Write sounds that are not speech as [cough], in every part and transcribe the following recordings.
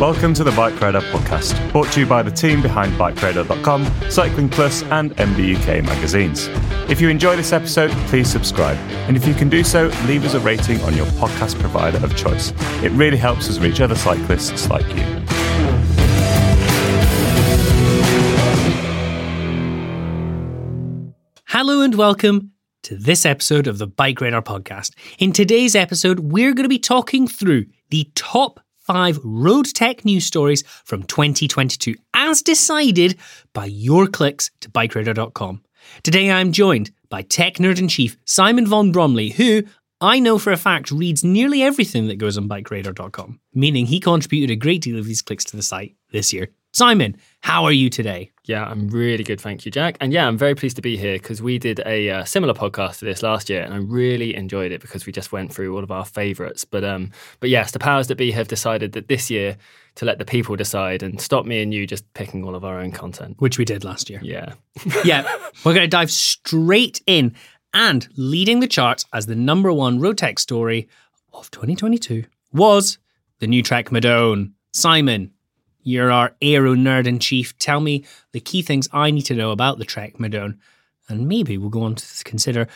Welcome to the Bike Radar podcast, brought to you by the team behind BikeRadar.com, Cycling Plus, and MBUK magazines. If you enjoy this episode, please subscribe. And if you can do so, leave us a rating on your podcast provider of choice. It really helps us reach other cyclists like you. Hello and welcome to this episode of the Bike Radar podcast. In today's episode, we're going to be talking through the top five road tech news stories from 2022, as decided by your clicks to bikeradar.com. Today, I'm joined by tech nerd in chief Simon von Bromley, who I know for a fact reads nearly everything that goes on bikeradar.com, meaning he contributed a great deal of these clicks to the site this year. Simon, how are you today? Yeah, I'm really good, thank you, Jack. And yeah, I'm very pleased to be here because we did a uh, similar podcast to this last year, and I really enjoyed it because we just went through all of our favourites. But um, but yes, the powers that be have decided that this year to let the people decide and stop me and you just picking all of our own content. Which we did last year. Yeah, [laughs] yeah, we're going to dive straight in and leading the charts as the number one road tech story of 2022 was the new Trek Madone. Simon, you're our aero nerd in chief. Tell me the key things I need to know about the Trek Madone, and maybe we'll go on to consider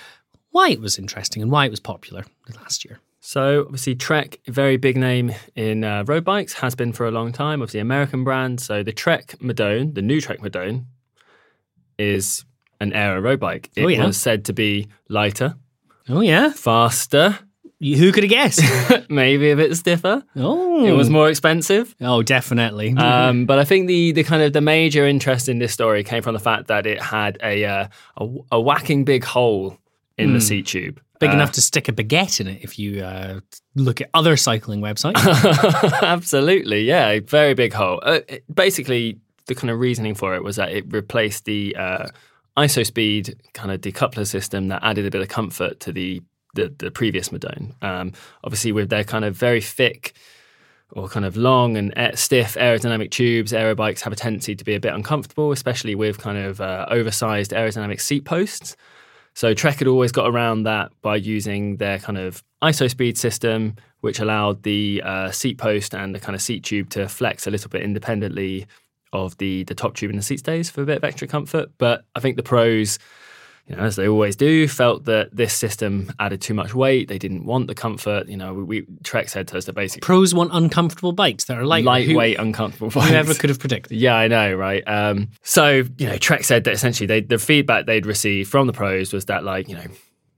why it was interesting and why it was popular last year. So obviously Trek, a very big name in uh, road bikes, has been for a long time. Obviously American brand. So the Trek Madone, the new Trek Madone, is an aero road bike. It Oh, yeah? was said to be lighter, Oh yeah, faster, who could have guessed? [laughs] maybe a bit stiffer. oh, It was more expensive. Oh, definitely. Um, but I think the the kind of the major interest in this story came from the fact that it had a uh, a, a whacking big hole in the seat tube. Big Uh, enough to stick a baguette in it if you uh, look at other cycling websites. [laughs] Absolutely, yeah, very big hole. Uh, it- basically, the kind of reasoning for it was that it replaced the uh, IsoSpeed kind of decoupler system that added a bit of comfort to the the, the previous Madone. Um, obviously, with their kind of very thick or kind of long and stiff aerodynamic tubes, aero bikes have a tendency to be a bit uncomfortable, especially with kind of uh, oversized aerodynamic seat posts. So Trek had always got around that by using their kind of IsoSpeed system, which allowed the uh, seat post and the kind of seat tube to flex a little bit independently of the the top tube and the seat stays for a bit of extra comfort. But I think the pros, you know, as they always do, felt that this system added too much weight. They didn't want the comfort. You know, we, we Trek said to us that basically Pros want uncomfortable bikes that are light, lightweight, uncomfortable bikes. Whoever could have predicted? Yeah, I know, right? Um, so, you know, Trek said that essentially they, the feedback they'd received from the pros was that, like, you know,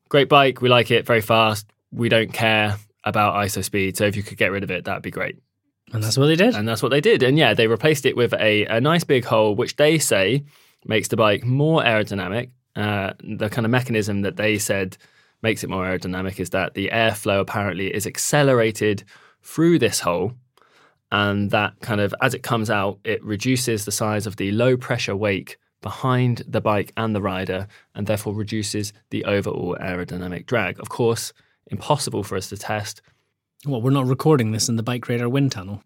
great bike, we like it, very fast, we don't care about IsoSpeed. So if you could get rid of it, that'd be great. And that's what they did. And that's what they did. And yeah, they replaced it with a, a nice big hole, which they say makes the bike more aerodynamic. Uh, the kind of mechanism that they said makes it more aerodynamic is that the airflow apparently is accelerated through this hole. And that kind of, as it comes out, it reduces the size of the low pressure wake behind the bike and the rider, and therefore reduces the overall aerodynamic drag. Of course, impossible for us to test Well, we're not recording this in the Bike Radar wind tunnel.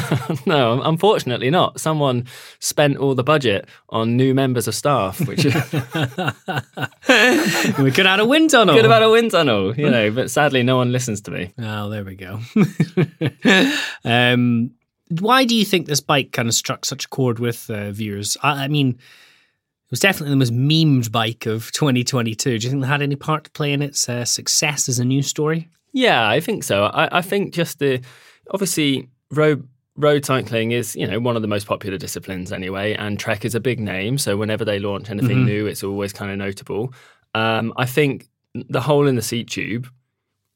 [laughs] no, unfortunately not. Someone spent all the budget on new members of staff, which is [laughs] we could have had a wind tunnel. good about a wind tunnel, you know. But sadly, no one listens to me. Oh, there we go. [laughs] um, why do you think this bike kind of struck such a chord with uh, viewers? I, I mean, it was definitely the most memed bike of 2022. Do you think that had any part to play in its uh, success as a news story? Yeah, I think so. I, I think just the obviously road road cycling is you know one of the most popular disciplines anyway, and Trek is a big name. So whenever they launch anything Mhm. new, it's always kind of notable. Um, I think the hole in the seat tube,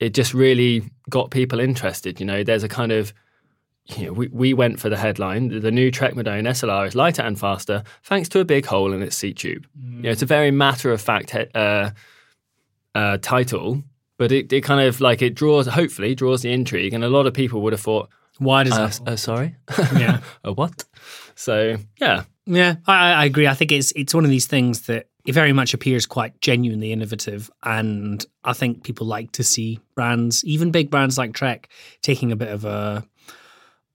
it just really got people interested. You know, there's a kind of you know, we, we went for the headline. The, new Trek Madone SLR is lighter and faster thanks to a big hole in its seat tube. You know, it's a very matter of fact uh, uh, title, but it, it kind of like it draws, hopefully, draws the intrigue. And a lot of people would have thought, Why does uh, that? uh, sorry, Yeah. [laughs] a what? So yeah, Yeah, I, I agree. I think it's it's one of these things that it very much appears quite genuinely innovative, and I think people like to see brands, even big brands like Trek, taking a bit of a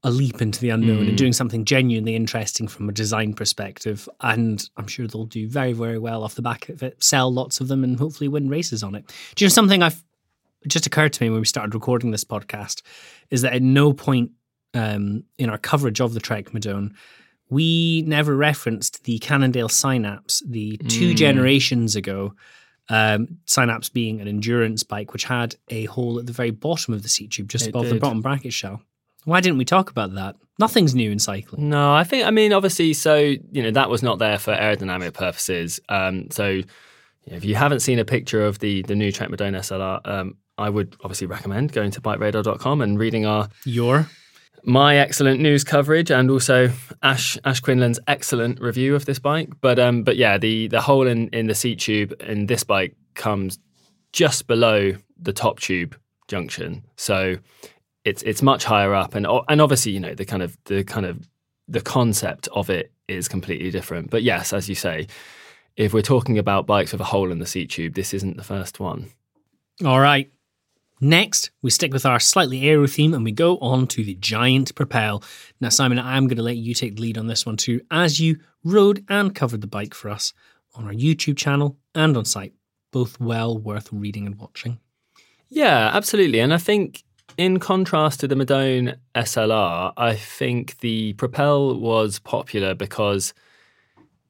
a leap into the unknown and doing something genuinely interesting from a design perspective. And I'm sure they'll do very very well off the back of it, sell lots of them, and hopefully win races on it. Do you know something I've just occurred to me when we started recording this podcast is that at no point um, in our coverage of the Trek Madone we never referenced the Cannondale Synapse, the two generations ago. Um, Synapse being an endurance bike, which had a hole at the very bottom of the seat tube, just It above the bottom bracket shell. Why didn't we talk about that? Nothing's new in cycling. no, I think I mean obviously, so you know that was not there for aerodynamic purposes. Um, so if you haven't seen a picture of the the new Trek Madone SLR, um, I would obviously recommend going to bikeradar.com and reading our Your my excellent news coverage and also Ash Ash Quinlan's excellent review of this bike. But um, but yeah, the the hole in in the seat tube in this bike comes just below the top tube junction, so it's it's much higher up, and and obviously you know the kind of the kind of the concept of it is completely different. But yes, as you say, if we're talking about bikes with a hole in the seat tube, this isn't the first one. All right. Next, we stick with our slightly aero theme and we go on to the giant propel. Now, Simon, I'm going to let you take the lead on this one too, as you rode and covered the bike for us on our YouTube channel and on site. Both well worth reading and watching. Yeah, absolutely. And I think in contrast to the Madone SLR, I think the Propel was popular because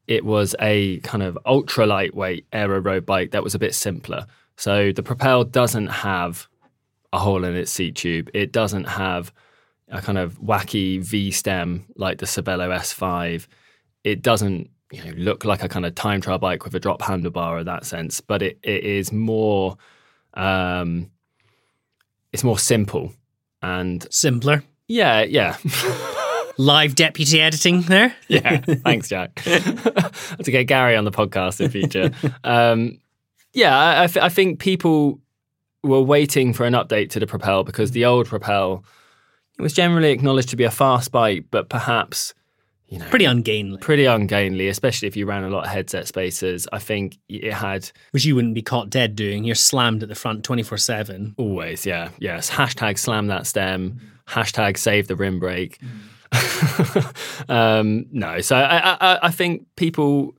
it was a kind of ultra lightweight aero road bike that was a bit simpler. So the Propel doesn't have a hole in its seat tube. It doesn't have a kind of wacky V stem like the Cervélo S5. It doesn't you know, look like a kind of time trial bike with a drop handlebar in that sense, but it, it is more um, it's more simple and Simpler. yeah, yeah, Live deputy editing there. [laughs] yeah. Thanks, Jack. [laughs] [laughs] to get Gary on the podcast in future. Um, yeah, I, I, th- I think people were waiting for an update to the Propel because the old Propel was generally acknowledged to be a fast bike, but perhaps you know Pretty ungainly, pretty ungainly, especially if you ran a lot of headset spaces. I think it had which you wouldn't be caught dead doing. You're slammed at the front 24 7. Always, yeah, yes. Hashtag slam that stem. Hashtag save the rim brake. [laughs] um, no, so I, I, I think people,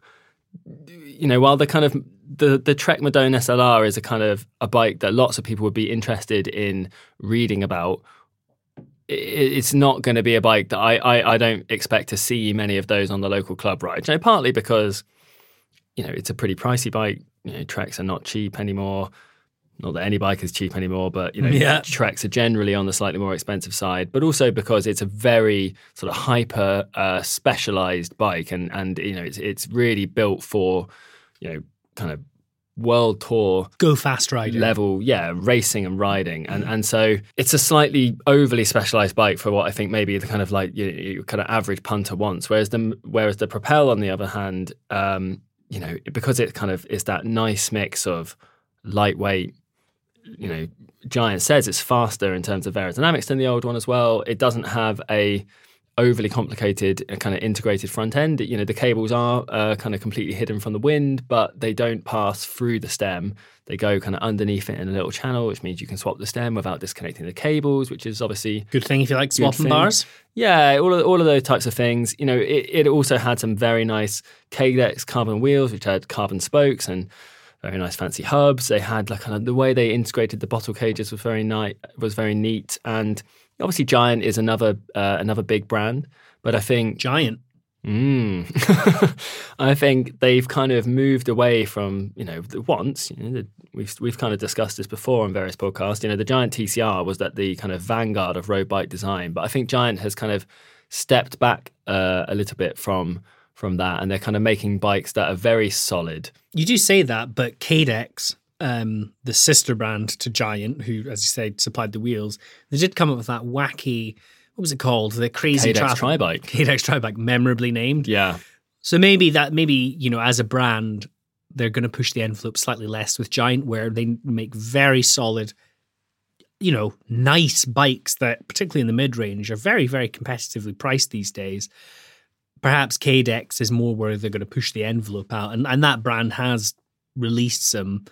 you know, while the kind of the the Trek Madone SLR is a kind of a bike that lots of people would be interested in reading about. It's not going to be a bike that I, I I don't expect to see many of those on the local club ride. You know, partly because you know it's a pretty pricey bike. You know, Treks are not cheap anymore. Not that any bike is cheap anymore, but you know, Yeah. Treks are generally on the slightly more expensive side. But also because it's a very sort of hyper uh, specialized bike, and and you know, it's it's really built for you know, kind of world tour Go fast rider. level, yeah, racing and riding, and and so it's a slightly overly specialized bike for what I think maybe the kind of like you, you kind of average punter wants. Whereas the whereas the Propel, on the other hand, um, you know, because it kind of is that nice mix of lightweight, you know, Giant says it's faster in terms of aerodynamics than the old one as well. It doesn't have a overly complicated kind of integrated front end. You know, the cables are uh, kind of completely hidden from the wind, but they don't pass through the stem. They go kind of underneath it in a little channel, which means you can swap the stem without disconnecting the cables, which is obviously Good thing if you like swapping bars. Yeah, all of, all of those types of things. You know, it, it also had some very nice Cadex carbon wheels, which had carbon spokes and very nice fancy hubs. They had like kind of the way they integrated the bottle cages was very nice, was very neat. And obviously, Giant is another uh, another big brand, but I think Giant. Mm. [laughs] I think they've kind of moved away from you know the once you know, the, we've we've kind of discussed this before on various podcasts. You know, the Giant TCR was that the kind of vanguard of road bike design, but I think Giant has kind of stepped back uh, a little bit from from that, and they're kind of making bikes that are very solid. You do say that, but Cadex, um, the sister brand to Giant, who, as you said, supplied the wheels, they did come up with that wacky. What was it called? The crazy Cadex traffic- Tri-Bike. Cadex Tri-Bike, memorably named. Yeah, So maybe that, maybe you know, as a brand, they're going to push the envelope slightly less with Giant, where they make very solid, you know, nice bikes that, particularly in the mid range, are very, very competitively priced these days. Perhaps Cadex is more where they're going to push the envelope out, and and that brand has released some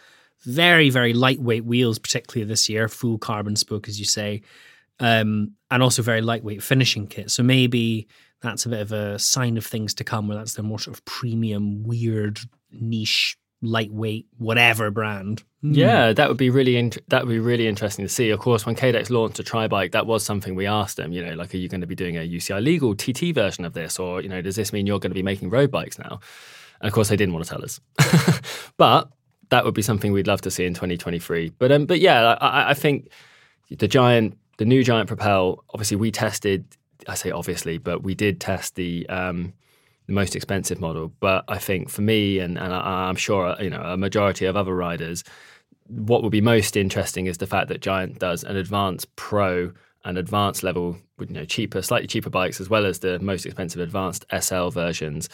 very, very lightweight wheels, particularly this year, full carbon spoke, as you say, um, and also very lightweight finishing kit. So maybe that's a bit of a sign of things to come, where that's their more sort of premium, weird, niche, lightweight, whatever brand. Hmm. Yeah, that would be really int- that would be really interesting to see. Of course, when Cadex launched a tri bike, that was something we asked them. You know, like, are you going to be doing a UCI legal TT version of this, or you know, does this mean you're going to be making road bikes now? And of course, they didn't want to tell us, [laughs] but that would be something we'd love to see in 2023. But um, but yeah, I, I think the giant, the new giant Propel. Obviously, we tested. I say obviously, but we did test the. Um, the most expensive model, but I think for me and, and I, I'm sure you know a majority of other riders, what would be most interesting is the fact that Giant does an advanced pro and advanced level you know cheaper, slightly cheaper bikes as well as the most expensive advanced SL versions.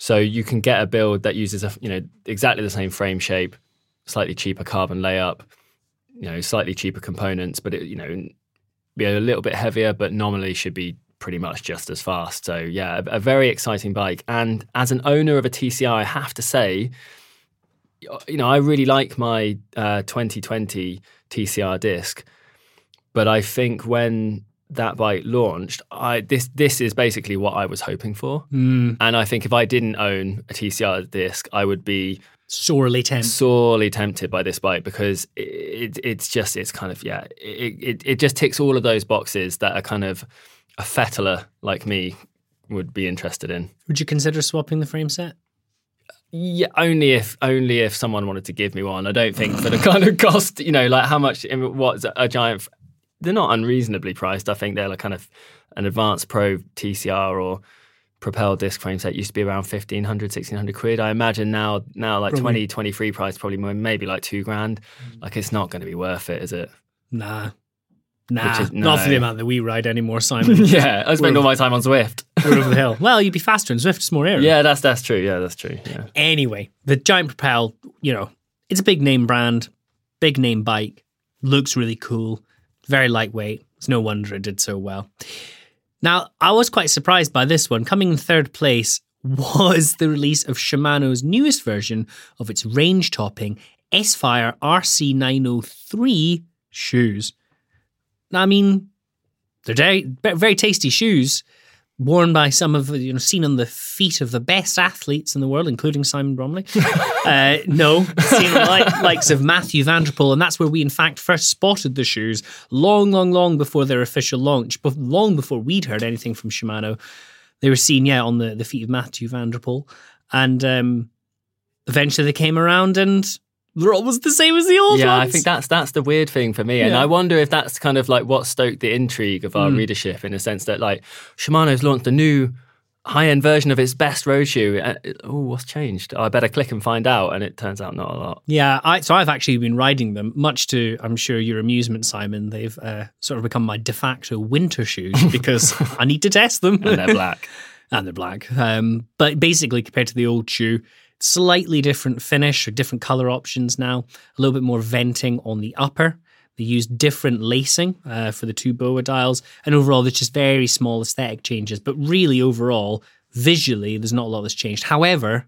So you can get a build that uses a you know exactly the same frame shape, slightly cheaper carbon layup, you know slightly cheaper components, but it you know be a little bit heavier, but nominally should be pretty much just as fast. So yeah, a, very exciting bike. And as an owner of a TCR, I have to say, you know, I really like my uh, 2020 TCR disc, but I think when that bike launched, I this this is basically what I was hoping for. Mm, And I think if I didn't own a TCR disc, I would be sorely tempted. sorely tempted by this bike because it, it, it's just it's kind of yeah it, it it just ticks all of those boxes that a kind of a fettler like me would be interested in. Would you consider swapping the frame set? Yeah, only if only if someone wanted to give me one. I don't think for the [laughs] kind of cost, you know, like how much what's a giant. They're not unreasonably priced. I think they're like kind of an advanced pro TCR or Propel disc frame set used to be around 1500 1600 quid i imagine now now like Probably. 20 23 price probably more, maybe like two grand mm. like it's not going to be worth it is it Nah. Nah. is- Not for the amount that we ride anymore, [laughs] Simon. yeah i spend all my time on zwift We're over the hill. [laughs] Well, you'd be faster in Zwift, it's more air. yeah that's that's true yeah that's true yeah Anyway, the Giant Propel, you know, it's a big name brand, big name bike, looks really cool, very lightweight. It's no wonder it did so well. Now, I was quite surprised by this one. Coming in third place [laughs] was the release of Shimano's newest version of its range topping S-Phyre RC903 shoes. Now, I mean, they're very, very tasty shoes worn by some of you know seen on the feet of the best athletes in the world, including Simon Bromley. [laughs] uh, no, seen the like, likes of Mathieu van der Poel, and that's where we in fact first spotted the shoes long, long, long before their official launch, but long before we'd heard anything from Shimano. They were seen, yeah, on the, the feet of Mathieu van der Poel, and um, eventually they came around and they're almost the same as the old yeah, ones. I think that's that's the weird thing for me, and I wonder if that's kind of like what stoked the intrigue of our Hmm. readership in a sense that like Shimano's launched a new high-end version of its best road shoe. Uh, oh, what's changed? I better click and find out, and it turns out not a lot. Yeah, I, so I've actually been riding them, much to I'm sure your amusement, Simon. They've uh, sort of become my de facto winter shoes [laughs] because I need to test them, And they're black. [laughs] and they're black. Um, but basically, compared to the old shoe, slightly different finish or different color options now. A little bit more venting on the upper. They used different lacing uh, for the two BOA dials, and overall, there's just very small aesthetic changes. But really, overall, visually, there's not a lot that's changed. However,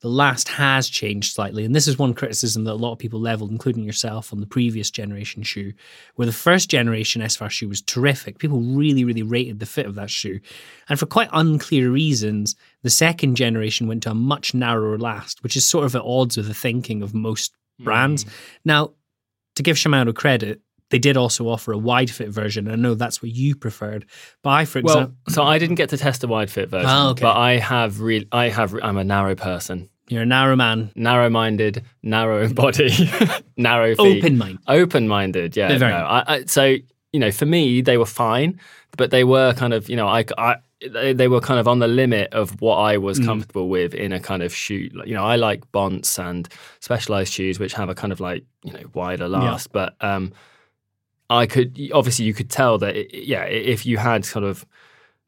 the last has changed slightly. And this is one criticism that a lot of people leveled, including yourself, on the previous generation shoe, where the first generation S-Phyre shoe was terrific. People really, really rated the fit of that shoe. And for quite unclear reasons, the second generation went to a much narrower last, which is sort of at odds with the thinking of most hmm. brands. Now, to give Shimano credit, they did also offer a wide fit version. I know that's what you preferred. But I, for Well, example, so I didn't get to test the wide fit version, Oh, okay. but I have real. I have. I'm a narrow person, you're a narrow man, narrow-minded, narrow in body, [laughs] narrow feet, open mind. open-minded. Yeah. Very- no, I, I, so you know, for me, they were fine, but they were kind of, you know, I, I they, they were kind of on the limit of what I Mm. was comfortable with in a kind of shoe. You know, I like bonts and specialized shoes which have a kind of like you know wider last, but um, I could obviously you could tell that it, yeah, if you had sort of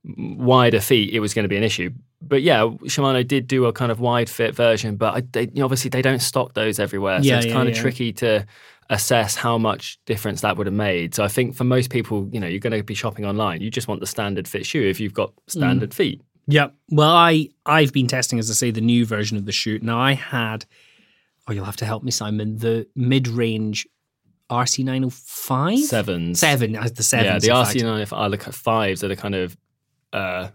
wider feet, it was going to be an issue. But yeah, Shimano did do a kind of wide fit version, but I, they, you know, obviously they don't stock those everywhere, so Yeah, it's yeah, kind of yeah. tricky to assess how much difference that would have made. So I think for most people, you know, you're going to be shopping online. You just want the standard fit shoe if you've got standard Mm. feet. Yeah. Well, I I've been testing, as I say, the new version of the shoe. Now I had, oh, you'll have to help me, Simon. The mid-range RC nine hundred five Sevens. seven as the seven. Yeah, the RC9 are the fives are the kind of uh,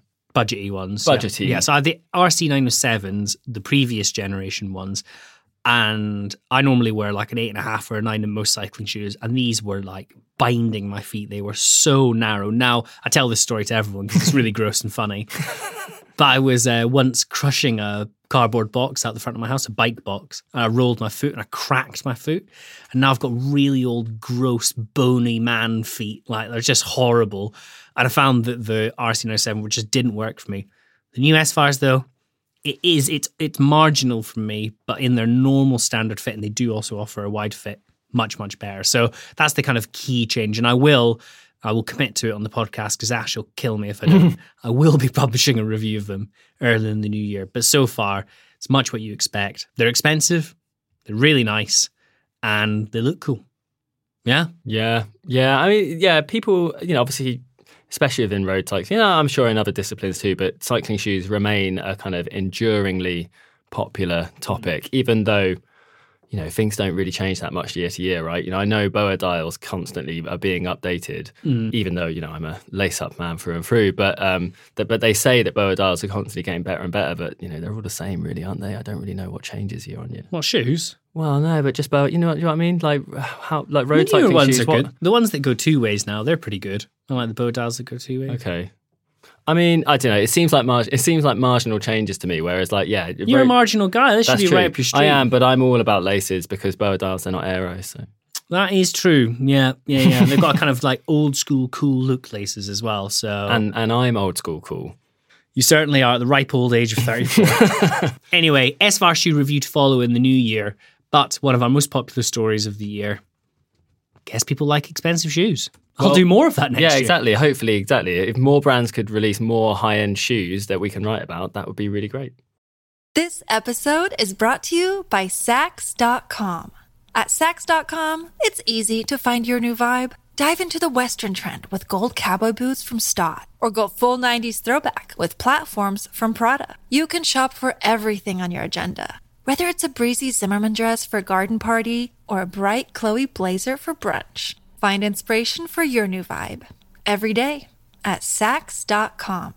budgety ones. Budgety. Yeah. yeah. So I had the RC nine hundred sevens, the previous generation ones, and I normally wear like an eight and a half or a nine in most cycling shoes, and these were like binding my feet. They were so narrow. Now I tell this story to everyone because it's really [laughs] gross and funny. But I was uh, once crushing a cardboard box out the front of my house, a bike box, and I rolled my foot and I cracked my foot. And now I've got really old, gross, bony man feet. Like they're just horrible. And I found that the RC97 just didn't work for me. The new S-Phyres though, it is it's it's marginal for me, but in their normal standard fit, and they do also offer a wide fit, much much better. So that's the kind of key change, and I will I will commit to it on the podcast because Ash will kill me if I don't. [laughs] I will be publishing a review of them early in the new year, but so far it's much what you expect. They're expensive, they're really nice, and they look cool. Yeah, Yeah, yeah. I mean, yeah. People, you know, obviously, especially within road cycling, you know, I'm sure in other disciplines too. But cycling shoes remain a kind of enduringly popular topic, even though you know things don't really change that much year to year, right? You know, I know Boa dials constantly are being updated, even though you know I'm a lace-up man through and through. But um, th- but they say that Boa dials are constantly getting better and better. But you know, they're all the same, really, aren't they? I don't really know what changes year on year. what shoes? Well, no, but just about you know, you know what I mean? Like how like road newer cycling ones shoes. are what- good. The ones that go two ways now, they're pretty good. I like the Boa dials that go two ways. Okay. I mean, I don't know. It seems like mar- it seems like marginal changes to me. Whereas, like, yeah, You're a marginal guy. That should be true. right up your street. I am, but I'm all about laces because Boa dials they're not aero. So That is true. Yeah, yeah, yeah. They've got a kind of like old school cool look laces as well. So and and I'm old school cool. you certainly are at the ripe old age of 34. [laughs] anyway, S-Phyre shoe review to follow in the new year. But one of our most popular stories of the year. Guess people like expensive shoes. I'll Well, do more of that next yeah, year. exactly. Hopefully, exactly. If more brands could release more high end shoes that we can write about, that would be really great. This episode is brought to you by Saks.com. At Saks.com, it's easy to find your new vibe. Dive into the Western trend with gold cowboy boots from Staud, or go full 90s throwback with platforms from Prada. You can shop for everything on your agenda, whether it's a breezy Zimmermann dress for a garden party or a bright Chloe blazer for brunch. Find inspiration for your new vibe every day at Saks.com.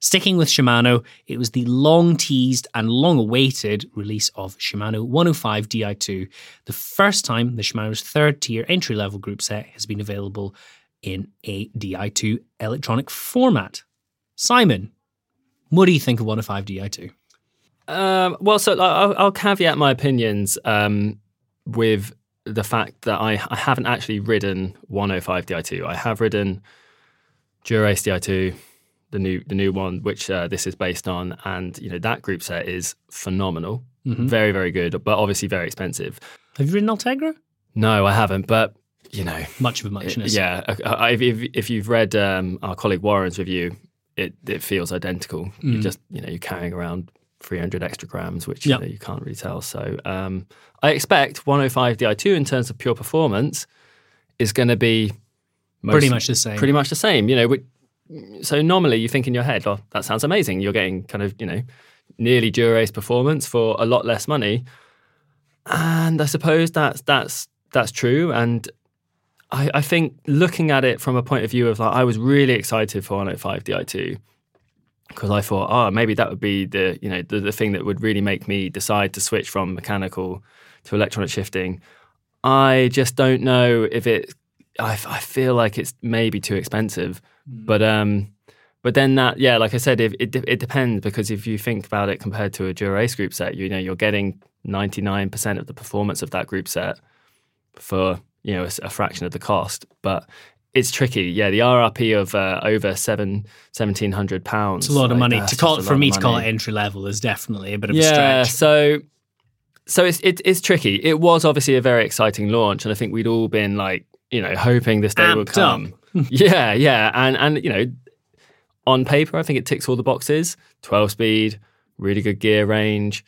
Sticking with Shimano, it was the long teased and long awaited release of Shimano 105 Di2, the first time the Shimano's third tier entry level group set has been available in a Di2 electronic format. Simon, what do you think of 105 Di2? Um, well, so I'll, I'll caveat my opinions um, with the fact that I, I haven't actually ridden 105 Di2. I have ridden Dura-Ace Di2, the new the new one, which uh, this is based on, and you know that group set is phenomenal, very very good, but obviously very expensive. Have you ridden Ultegra? No, I haven't, but you know, Much of a muchness. yeah, uh, uh, if, if, if you've read um, our colleague Warren's review, it, it feels identical. Mm. You just you know you're carrying around 300 extra grams, which Yep. you, know, you can't really tell. So um, I expect 105 Di2 in terms of pure performance is going to be most- Pretty much the same. Pretty much the same. You know, so normally you think in your head, oh, that sounds amazing. You're getting kind of you know nearly Dura-Ace performance for a lot less money, and I suppose that's that's that's true. And I, I think looking at it from a point of view of like, I was really excited for 105 Di2 because I thought, oh, maybe that would be the you know the, the thing that would really make me decide to switch from mechanical to electronic shifting. I just don't know if it. I, I feel like it's maybe too expensive, but um, but then that yeah, like I said, if, it it depends because if you think about it compared to a Dura Ace group set, you know you're getting ninety nine percent of the performance of that group set for you know a fraction of the cost, but. It's tricky, yeah. The RRP of uh, over seven seventeen hundred pounds. It's a lot of money. To call it for me to call it entry level is definitely a bit of a yeah, stretch. so so it's it, it's tricky. It was obviously a very exciting launch, and I think we'd all been like you know hoping this day would come. [laughs] yeah, yeah, and and you know on paper, I think it ticks all the boxes. Twelve speed, really good gear range.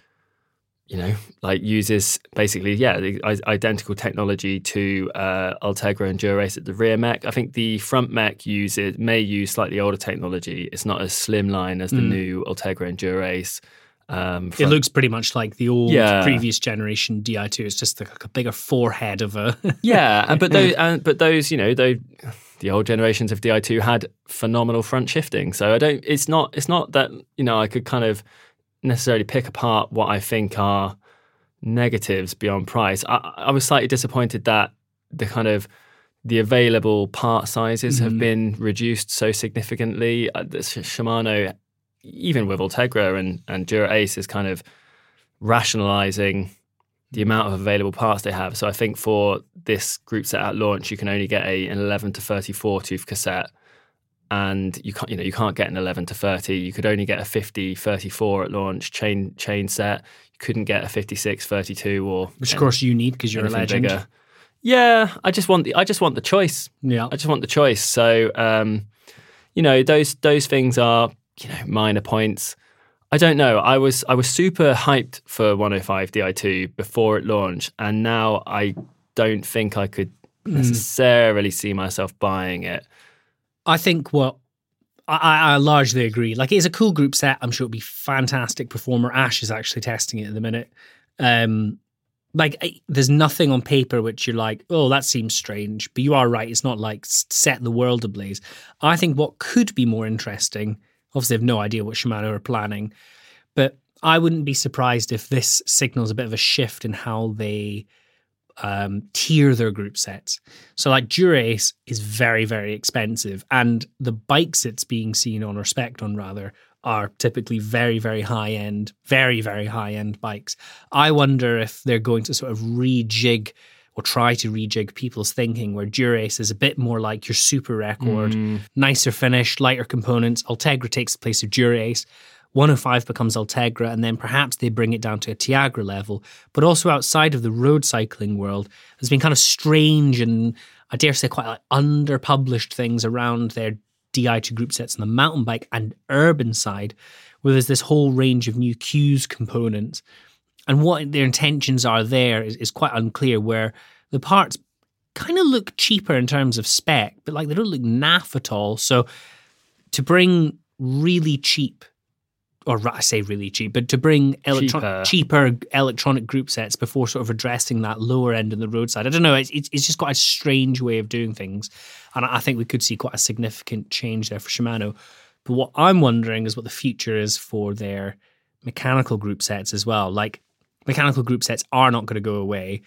You know, like uses basically yeah the identical technology to uh, Ultegra and Dura-Ace at the rear mech. I think the front mech uses may use slightly older technology. It's not as slimline as the new Ultegra and Dura-Ace. Um, It looks pretty much like the old Yeah. previous generation Di2. It's just like a bigger forehead of a. [laughs] Yeah, and but those, [laughs] and, but those, you know, those, the old generations of Di2 had phenomenal front shifting. So I don't. It's not. It's not that you know I could kind of necessarily pick apart what I think are negatives beyond price. I, I was slightly disappointed that the kind of the available part sizes have been reduced so significantly. Uh, Shimano, even with Ultegra and and Dura Ace, is kind of rationalizing the amount of available parts they have. So I think for this group set at launch, you can only get a, an 11 to 34 tooth cassette, and you can't you know you can't get an 11 to 30. You could only get a 50 34 at launch chain chain set. You couldn't get a 56 32 or Which, of course, you need because you're a legend. bigger. Yeah, I just want the I just want the choice. Yeah. I just want the choice. So, um, you know, those those things are you know minor points. I don't know. I was I was super hyped for 105 Di2 before it launched, and now I don't think I could necessarily see myself buying it. I think what I, I largely agree. Like it's a cool group set. I'm sure it'll be fantastic performer. Ash is actually testing it at the minute. Um, like I, there's nothing on paper which you're like, oh, that seems strange. But you are right. It's not like set the world ablaze. I think what could be more interesting. Obviously, I have no idea what Shimano are planning, but I wouldn't be surprised if this signals a bit of a shift in how they um, tier their group sets. So, like Dura-Ace is very, very expensive, and the bikes it's being seen on, or spec on rather, are typically very, very high end, very, very high end bikes. I wonder if they're going to sort of rejig or try to rejig people's thinking, where Dura-Ace is a bit more like your super record, nicer finish, lighter components. Ultegra takes the place of Dura-Ace. 105 becomes Ultegra, and then perhaps they bring it down to a Tiagra level. But also outside of the road cycling world, there's been kind of strange and I dare say quite like underpublished things around their Di2 group sets on the mountain bike and urban side, where there's this whole range of new cues components. And what their intentions are there is, is quite unclear, where the parts kind of look cheaper in terms of spec, but like they don't look naff at all. So to bring really cheap, or I say really cheap, but to bring electron- Cheaper. cheaper electronic group sets before sort of addressing that lower end on the roadside. I don't know. It's, it's, just quite a strange way of doing things. And I think we could see quite a significant change there for Shimano. But what I'm wondering is what the future is for their mechanical group sets as well. Like mechanical group sets are not going to go away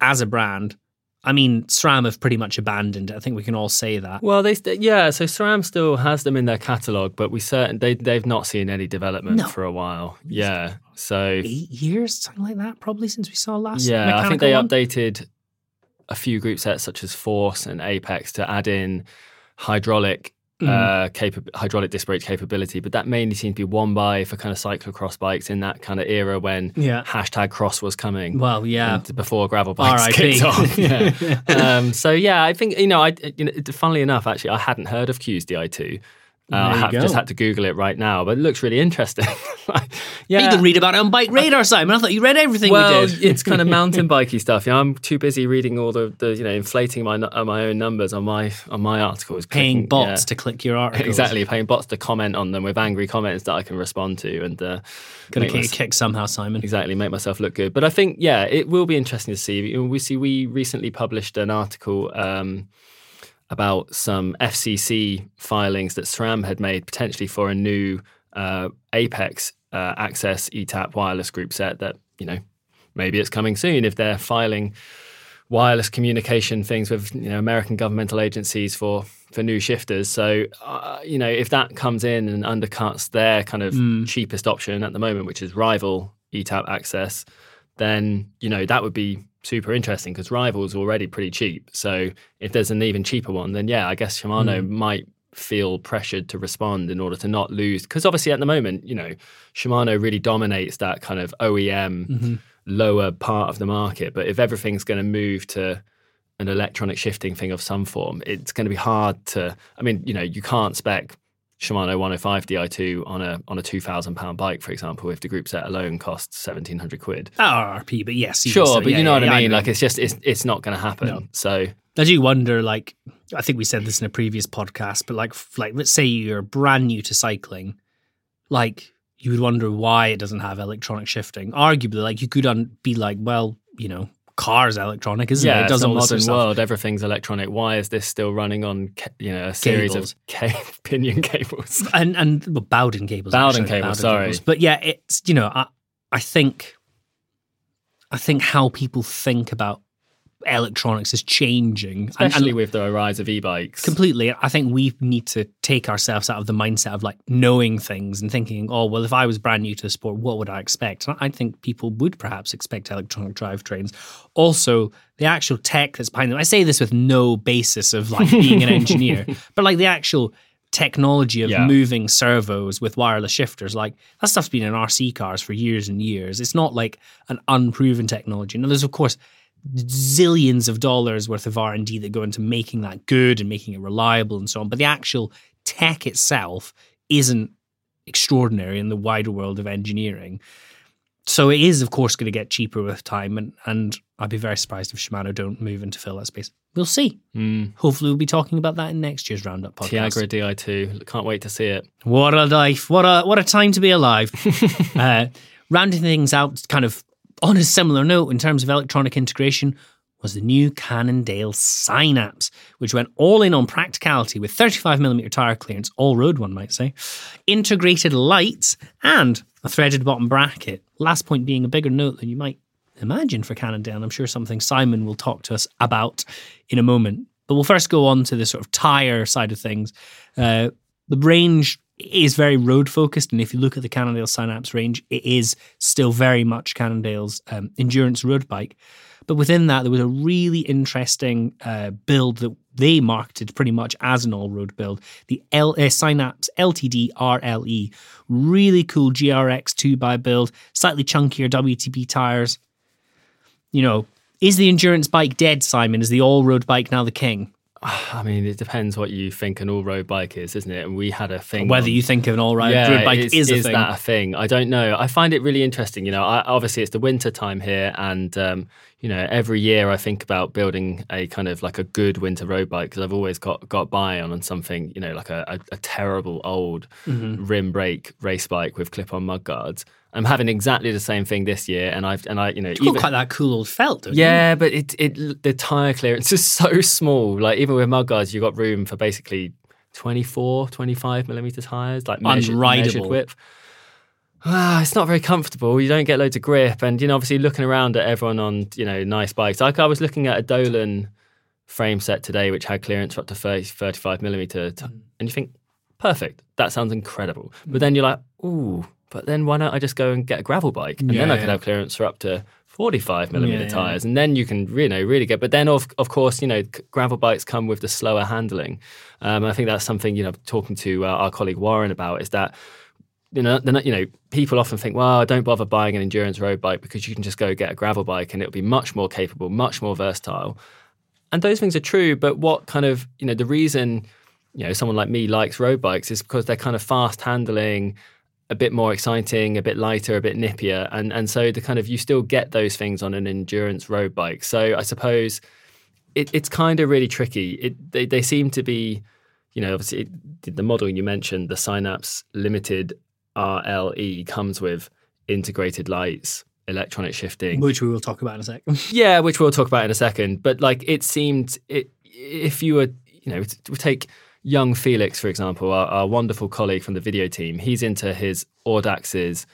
as a brand. I mean, SRAM have pretty much abandoned it. I think we can all say that. Well, they st- yeah. So SRAM still has them in their catalog, but we certain they they've not seen any development No. for a while. Yeah. So Eight years, something like that, probably since we saw last. yeah, I think they one. updated a few group sets such as Force and Apex to add in hydraulic Mm. uh, capa- hydraulic disc brake capability, but that mainly seemed to be one by for kind of cyclocross bikes in that kind of era when Yeah. hashtag cross was coming. Well, yeah. before gravel bikes R.I.P.. kicked off. [laughs] Yeah. um, so yeah, I think you know, I you know, funnily enough, actually, I hadn't heard of CUES Di2. Uh, I There you have just had to Google it right now, but it looks really interesting. [laughs] Like, You can read about it on Bike Radar, Simon. I thought you read everything well, we did. it's kind of [laughs] mountain bikey stuff. You know, I'm too busy reading all the, the you know inflating my uh, my own numbers on my on my articles, Paying clicking- bots yeah. to click your [laughs] articles. Exactly, paying bots to comment on them with angry comments that I can respond to and uh, Gonna make get my- you kicked somehow, Simon. exactly make myself look good. But I think yeah, it will be interesting to see. We see we recently published an article um, about some FCC filings that SRAM had made potentially for a new uh, Apex uh, AXS ETAP wireless group set that you know maybe it's coming soon if they're filing wireless communication things with you know American governmental agencies for for new shifters. So uh, you know if that comes in and undercuts their kind of cheapest option at the moment, which is rival ETAP AXS, then you know that would be super interesting because rival's already pretty cheap. So if there's an even cheaper one, then yeah, I guess Shimano hmm. might feel pressured to respond in order to not lose because obviously at the moment you know Shimano really dominates that kind of OEM mm-hmm. lower part of the market. But if everything's going to move to an electronic shifting thing of some form it's going to be hard to I mean you know you can't spec Shimano 105 Di2 on a on a 2000 pound bike for example if the group set alone costs 1700 quid RRP, but yes. sure so, but yeah, you know yeah, what I mean know. like it's just it's it's not going to happen No. so I do wonder, like, I think we said this in a previous podcast, but like, like, let's say you're brand new to cycling, like, you would wonder why it doesn't have electronic shifting. Arguably, like, you could un- be like, well, you know, cars electronic, isn't yeah, it? It does it's a all modern world. Everything's electronic. Why is this still running on you know a series Cables. of [laughs] ca- pinion cables? [laughs] and and well, Bowden cables. Bowden actually, cables, sorry. But yeah, it's you know, I I think I think how people think about electronics is changing, And- and, Especially with the rise of e-bikes. completely. I think we need to take ourselves out of the mindset of like knowing things and thinking, oh well, if I was brand new to the sport, what would I expect? And I think people would perhaps expect electronic drivetrains. Also, the actual tech that's behind them. I say this with no basis of like being an [laughs] engineer, but like the actual technology of Yeah. moving servos with wireless shifters like that stuff's been in rc cars for years and years it's not like an unproven technology now there's of course zillions of dollars worth of r&d that go into making that good and making it reliable and so on but the actual tech itself isn't extraordinary in the wider world of engineering so it is of course going to get cheaper with time and, and i'd be very surprised if shimano don't move in to fill that space we'll see Mm. hopefully we'll be talking about that in next year's roundup podcast Tiagra Di2. Can't wait to see it. what a life! What a what a time to be alive. [laughs] uh, rounding things out, kind of on a similar note in terms of electronic integration, was the new Cannondale Synapse, which went all in on practicality with 35mm tire clearance, all road one might say, integrated lights, and a threaded bottom bracket. Last point being a bigger note than you might imagine for Cannondale. and I'm sure something Simon will talk to us about in a moment. But we'll first go on to the sort of tire side of things. Uh, the range is very road focused, and if you look at the Cannondale Synapse range, it is still very much Cannondale's um, endurance road bike. But within that, there was a really interesting uh, build that they marketed pretty much as an all-road build. The L- uh, Synapse LTD RLE, really cool GRX two by build, slightly chunkier WTB tires. You know, is the endurance bike dead, Simon? Is the all-road bike now the king? [sighs] I mean, it depends what you think an all-road bike is, isn't it? And we had a thing. Whether on- you think of an all-road yeah, road bike is, is a is thing. that a thing? I don't know. I find it really interesting. You know, I, obviously it's the winter time here, and um, you know, every year I think about building a kind of like a good winter road bike because I've always got got by on on something, you know, like a, a, a terrible old Mm-hmm. rim brake race bike with clip-on mud guards. I'm having exactly the same thing this year, and I've and I, you know, You've got quite that cool old felt, don't you? yeah, but it it the tire clearance is so small. Like even with mud guards, you got room for basically 24, 25 millimeter tires, like measured, measured Unrideable. width. Ah, it's not very comfortable. You don't get loads of grip, and you know, obviously looking around at everyone on you know nice bikes. Like I was looking at a Dolan frame set today, which had clearance up to 30, 35 millimeter, t- Mm. and you think, perfect, that sounds incredible. But then you're like, ooh, but then why don't I just go and get a gravel bike, and then I could Yeah. have clearance for up to 45 millimeter Yeah, yeah. tires, and then you can you know really get. But then of of course you know gravel bikes come with the slower handling. Um, I think that's something you know talking to uh, our colleague Warren about is that you know, not, you know, people often think, well, don't bother buying an endurance road bike because you can just go get a gravel bike and it'll be much more capable, much more versatile. And those things are true, but what kind of, you know, the reason you know someone like me likes road bikes is because they're kind of fast handling a bit more exciting, a bit lighter, a bit nippier, and and so the kind of you still get those things on an endurance road bike. So I suppose it, it's kind of really tricky. It they, they seem to be, you know, obviously it, the model you mentioned, the Synapse Limited RLE comes with integrated lights, electronic shifting, which we will talk about in a second. [laughs] yeah, which we'll talk about in a second. But like it seemed, it if you were, you know, we take young Felix, for example, our, our, wonderful colleague from the video team, he's into his Audaxes,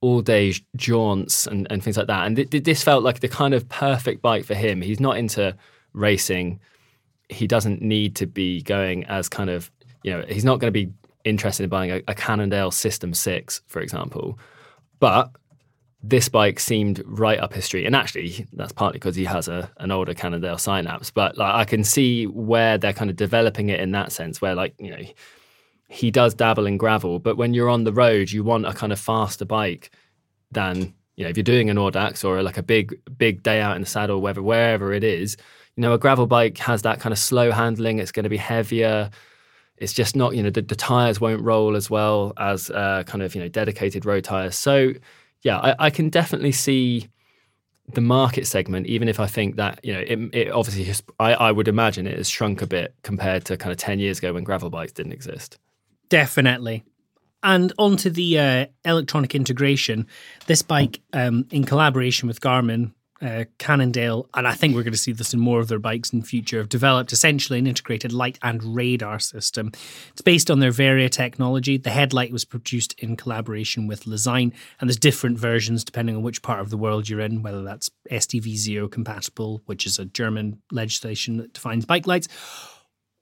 all day jaunts and, and things like that. And th- th- this felt like the kind of perfect bike for him. He's not into racing. He doesn't need to be going as kind of, you know, he's not going to be interested in buying a, a Cannondale System 6, for example. But this bike seemed right up his street. And actually, that's partly because he has a, an older Cannondale Synapse. But like, I can see where they're kind of developing it in that sense, where like, you know, he does dabble in gravel, but when you're on the road, you want a kind of faster bike than, you know, if you're doing an Audax or like a big, big day out in the saddle, wherever, wherever it is, you know, a gravel bike has that kind of slow handling. It's going to be heavier. It's just not, you know, the, the tires won't roll as well as uh, kind of, you know, dedicated road tires. So, yeah, I, I, can definitely see the market segment, even if I think that, you know, it, it obviously, has, I, I would imagine it has shrunk a bit compared to kind of 10 years ago when gravel bikes didn't exist. Definitely. And onto the uh, electronic integration, this bike, um, in collaboration with Garmin, uh, Cannondale, and I think we're going to see this in more of their bikes in future, have developed essentially an integrated light and radar system. It's based on their Varia technology. The headlight was produced in collaboration with Lezyne, and there's different versions depending on which part of the world you're in, whether that's STVZO compatible, which is a German legislation that defines bike lights,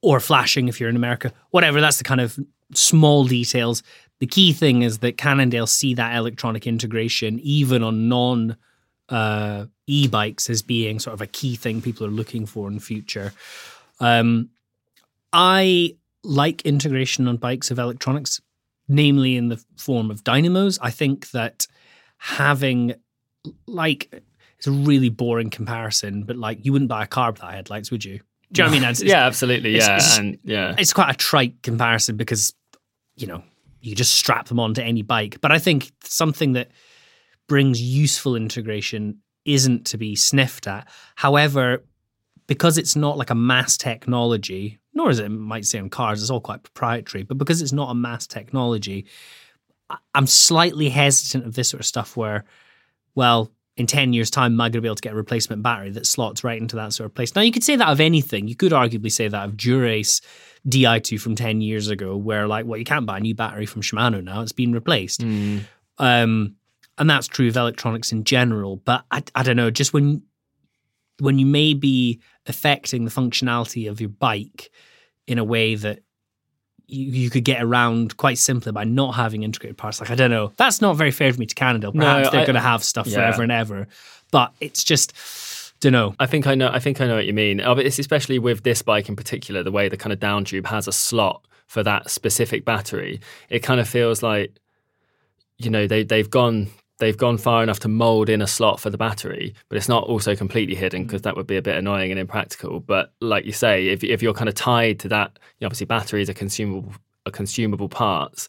or flashing if you're in America. Whatever, that's the kind of small details. The key thing is that Cannondale see that electronic integration even on non uh, e-bikes as being sort of a key thing people are looking for in future. Um, I like integration on bikes of electronics, namely in the form of dynamos. I think that having like it's a really boring comparison, but like you wouldn't buy a car without headlights, would you? Do you know what I mean? [laughs] It's, yeah, absolutely. Yeah, it's, and yeah, it's quite a trite comparison because you know you just strap them onto any bike. But I think something that brings useful integration isn't to be sniffed at. However, because it's not like a mass technology, nor is it, might say on cars, it's all quite proprietary, but because it's not a mass technology, I'm slightly hesitant of this sort of stuff where, well, in 10 years' time, am I going to be able to get a replacement battery that slots right into that sort of place? Now, you could say that of anything. You could arguably say that of Dura-Ace Di2 from 10 years ago, where, like, well, you can't buy a new battery from Shimano now, it's been replaced. Mm. Um, and that's true of electronics in general. But I, I don't know, just when when you may be affecting the functionality of your bike in a way that you, you could get around quite simply by not having integrated parts. Like I don't know, that's not very fair for me to Cannondale. Perhaps no, they're going to have stuff yeah. forever and ever, but it's just don't know. I think I know. I think I know what you mean. Oh, it's especially with this bike in particular, the way the kind of down tube has a slot for that specific battery. It kind of feels like you know they they've gone they've gone far enough to mold in a slot for the battery, but it's not also completely hidden because mm. that would be a bit annoying and impractical. But like you say, if if you're kind of tied to that, you know, obviously batteries are consumable are consumable parts.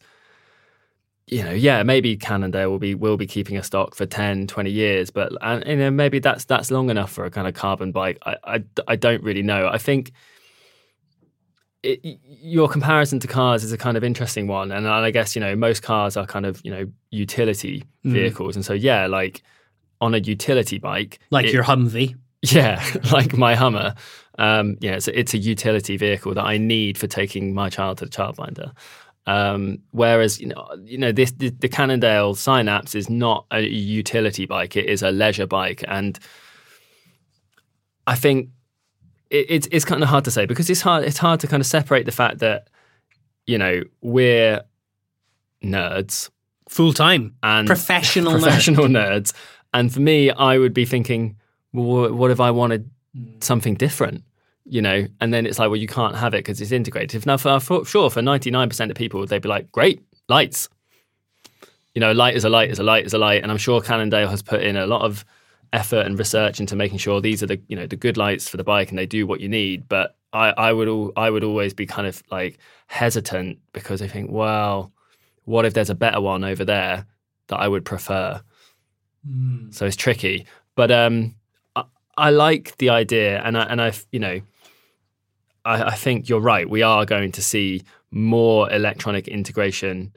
You know, yeah, maybe Cannondale will be will be keeping a stock for 10, 20 years, but and you know maybe that's that's long enough for a kind of carbon bike. I I, I don't really know. I think it, your comparison to cars is a kind of interesting one, and I guess you know most cars are kind of you know utility mm. vehicles, mm. and so yeah, like on a utility bike, like it, your Humvee, yeah, [laughs] like my Hummer, um, yeah, it's a, it's a utility vehicle that I need for taking my child to the childminder. Um, whereas you know, you know this the, the Cannondale Synapse is not a utility bike; it is a leisure bike, and I think it, it's it's kind of hard to say because it's hard it's hard to kind of separate the fact that you know we're nerds. Full time. And professional [laughs] professional nerds. nerds. and for me I would be thinking well, what if I wanted something different? You know? And then it's like well you can't have it because it's integrated now for, for sure for 99% of people they'd be like great lights. You know light is a light is a light is a light and I'm sure Cannondale has put in a lot of effort and research into making sure these are the you know the good lights for the bike and they do what you need. But I, I would al- I would always be kind of like hesitant because I think, well, what if there's a better one over there that I would prefer? So it's tricky, but um, I, I like the idea, and I and I you know, I, I think you're right. We are going to see more electronic integration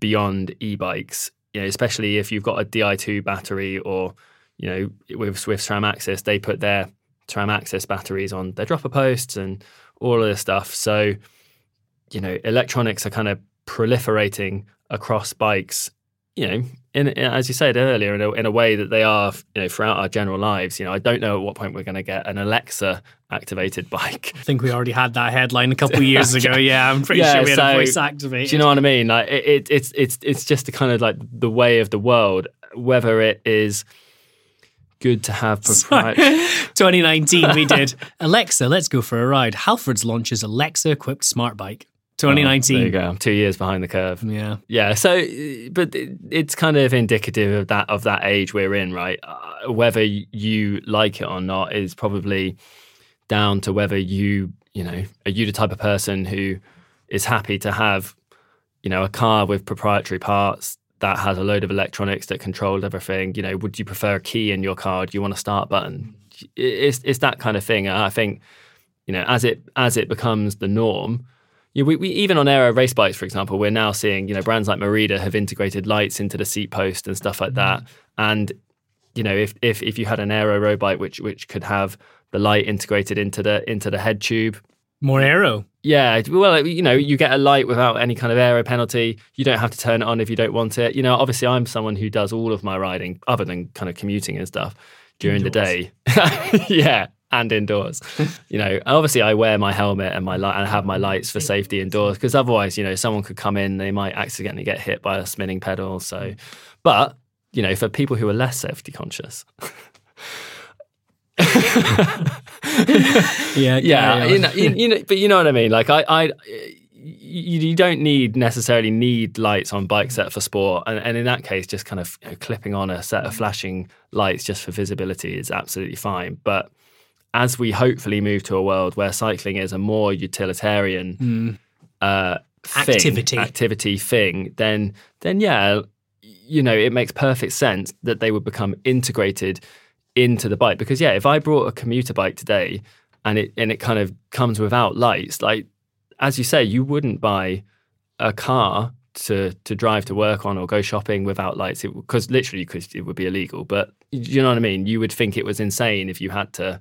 beyond e-bikes, you know, especially if you've got a Di2 battery or you know, with Swift SRAM AXS, they put their SRAM AXS batteries on their dropper posts and all of this stuff. So, you know, electronics are kind of proliferating across bikes, you know, in, in as you said earlier, in a, in a way that they are, you know, throughout our general lives. You know, I don't know at what point we're going to get an Alexa activated [laughs] bike. I think we already had that headline a couple of years [laughs] ago. Yeah, I'm pretty Yeah, sure we had so- a voice activated. Do you know what I mean? Like it, it, it's it's it's just the kind of like the way of the world. Whether it is good to have proprietary. [laughs] 2019, we did [laughs] Alexa, let's go for a ride. Halfords launches Alexa equipped smart bike. 2019. Oh, There you go. I'm two years behind the curve. Yeah. Yeah. So, uh, but it's kind of indicative of that of that age we're in, right? Uh, whether you like it or not is probably down to whether you, you know, are you the type of person who is happy to have, you know, a car with proprietary parts that has a load of electronics that controls everything. You know, would you prefer a key in your car? Do you want a start button? It's it's that kind of thing. I think, you know, as it as it becomes the norm. Yeah, we, we even on aero race bikes, for example, we're now seeing you know brands like Merida have integrated lights into the seat post and stuff like that. And you know, if if if you had an aero road bike which which could have the light integrated into the into the head tube, More aero. yeah, well, you know, you get a light without any kind of aero penalty. You don't have to turn it on if you don't want it. You know, obviously, I'm someone who does all of my riding, other than kind of commuting and stuff, during the day. [laughs] yeah, and indoors. [laughs] you know, obviously, I wear my helmet and my light, and have my lights for safety indoors because otherwise, you know, someone could come in, they might accidentally get hit by a spinning pedal. So, but you know, for people who are less safety conscious, [laughs] [laughs] Yeah. yeah, you know, you, know, but you know what I mean. Like I, I, you, you don't need necessarily need lights on bike set for sport, and, and in that case, just kind of you know, clipping on a set of flashing lights just for visibility is absolutely fine. But as we hopefully move to a world where cycling is a more utilitarian uh, thing, Activity. activity thing, then then yeah, you know, it makes perfect sense that they would become integrated into the bike. Because yeah, if I brought a commuter bike today and it and it kind of comes without lights, like as you say, you wouldn't buy a car to to drive to work on or go shopping without lights because literally because it would be illegal. But you know what I mean? You would think it was insane if you had to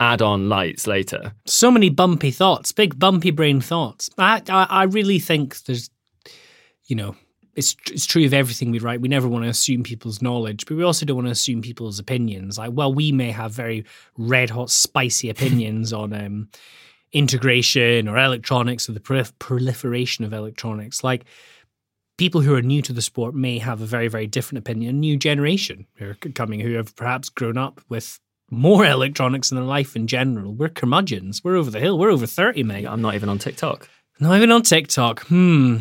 add on lights later. so many bumpy thoughts, big bumpy brain thoughts. I, I, I really think there's, you know, it's it's true of everything we write. We never want to assume people's knowledge, but we also don't want to assume people's opinions. Like, well, we may have very red hot, spicy [laughs] opinions on um, integration or electronics or the prolif- proliferation of electronics. Like, people who are new to the sport may have a very, very different opinion. A new generation who are coming who have perhaps grown up with more [laughs] electronics in their life in general. We're curmudgeons. We're over the hill. We're over 30, mate. I'm not even on TikTok. Not even on TikTok. Hmm.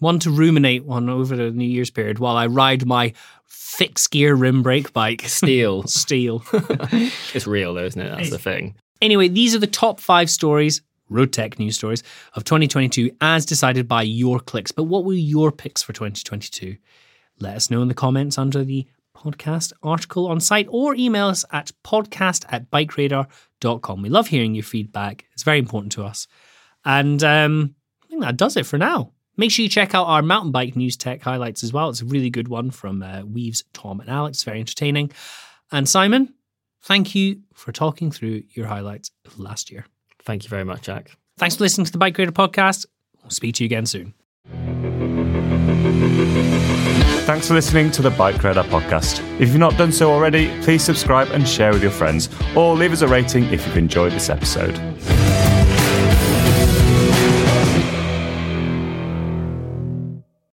One to ruminate on over the New Year's period while I ride my fixed gear rim brake bike. Steel. [laughs] Steel. [laughs] it's real though, isn't it? That's the thing. Anyway, these are the top five stories, road tech news stories of 2022 as decided by your clicks. But what were your picks for 2022? Let us know in the comments under the podcast article on site or email us at podcast at bikeradar.com. We love hearing your feedback. It's very important to us. And um, I think that does it for now. Make sure you check out our mountain bike news tech highlights as well. It's a really good one from uh, Weaves, Tom, and Alex. Very entertaining. And Simon, thank you for talking through your highlights of last year. Thank you very much, Jack. Thanks for listening to the BikeRadar podcast. We'll speak to you again soon. Thanks for listening to the Bike Radar podcast. If you've not done so already, please subscribe and share with your friends, or leave us a rating if you've enjoyed this episode.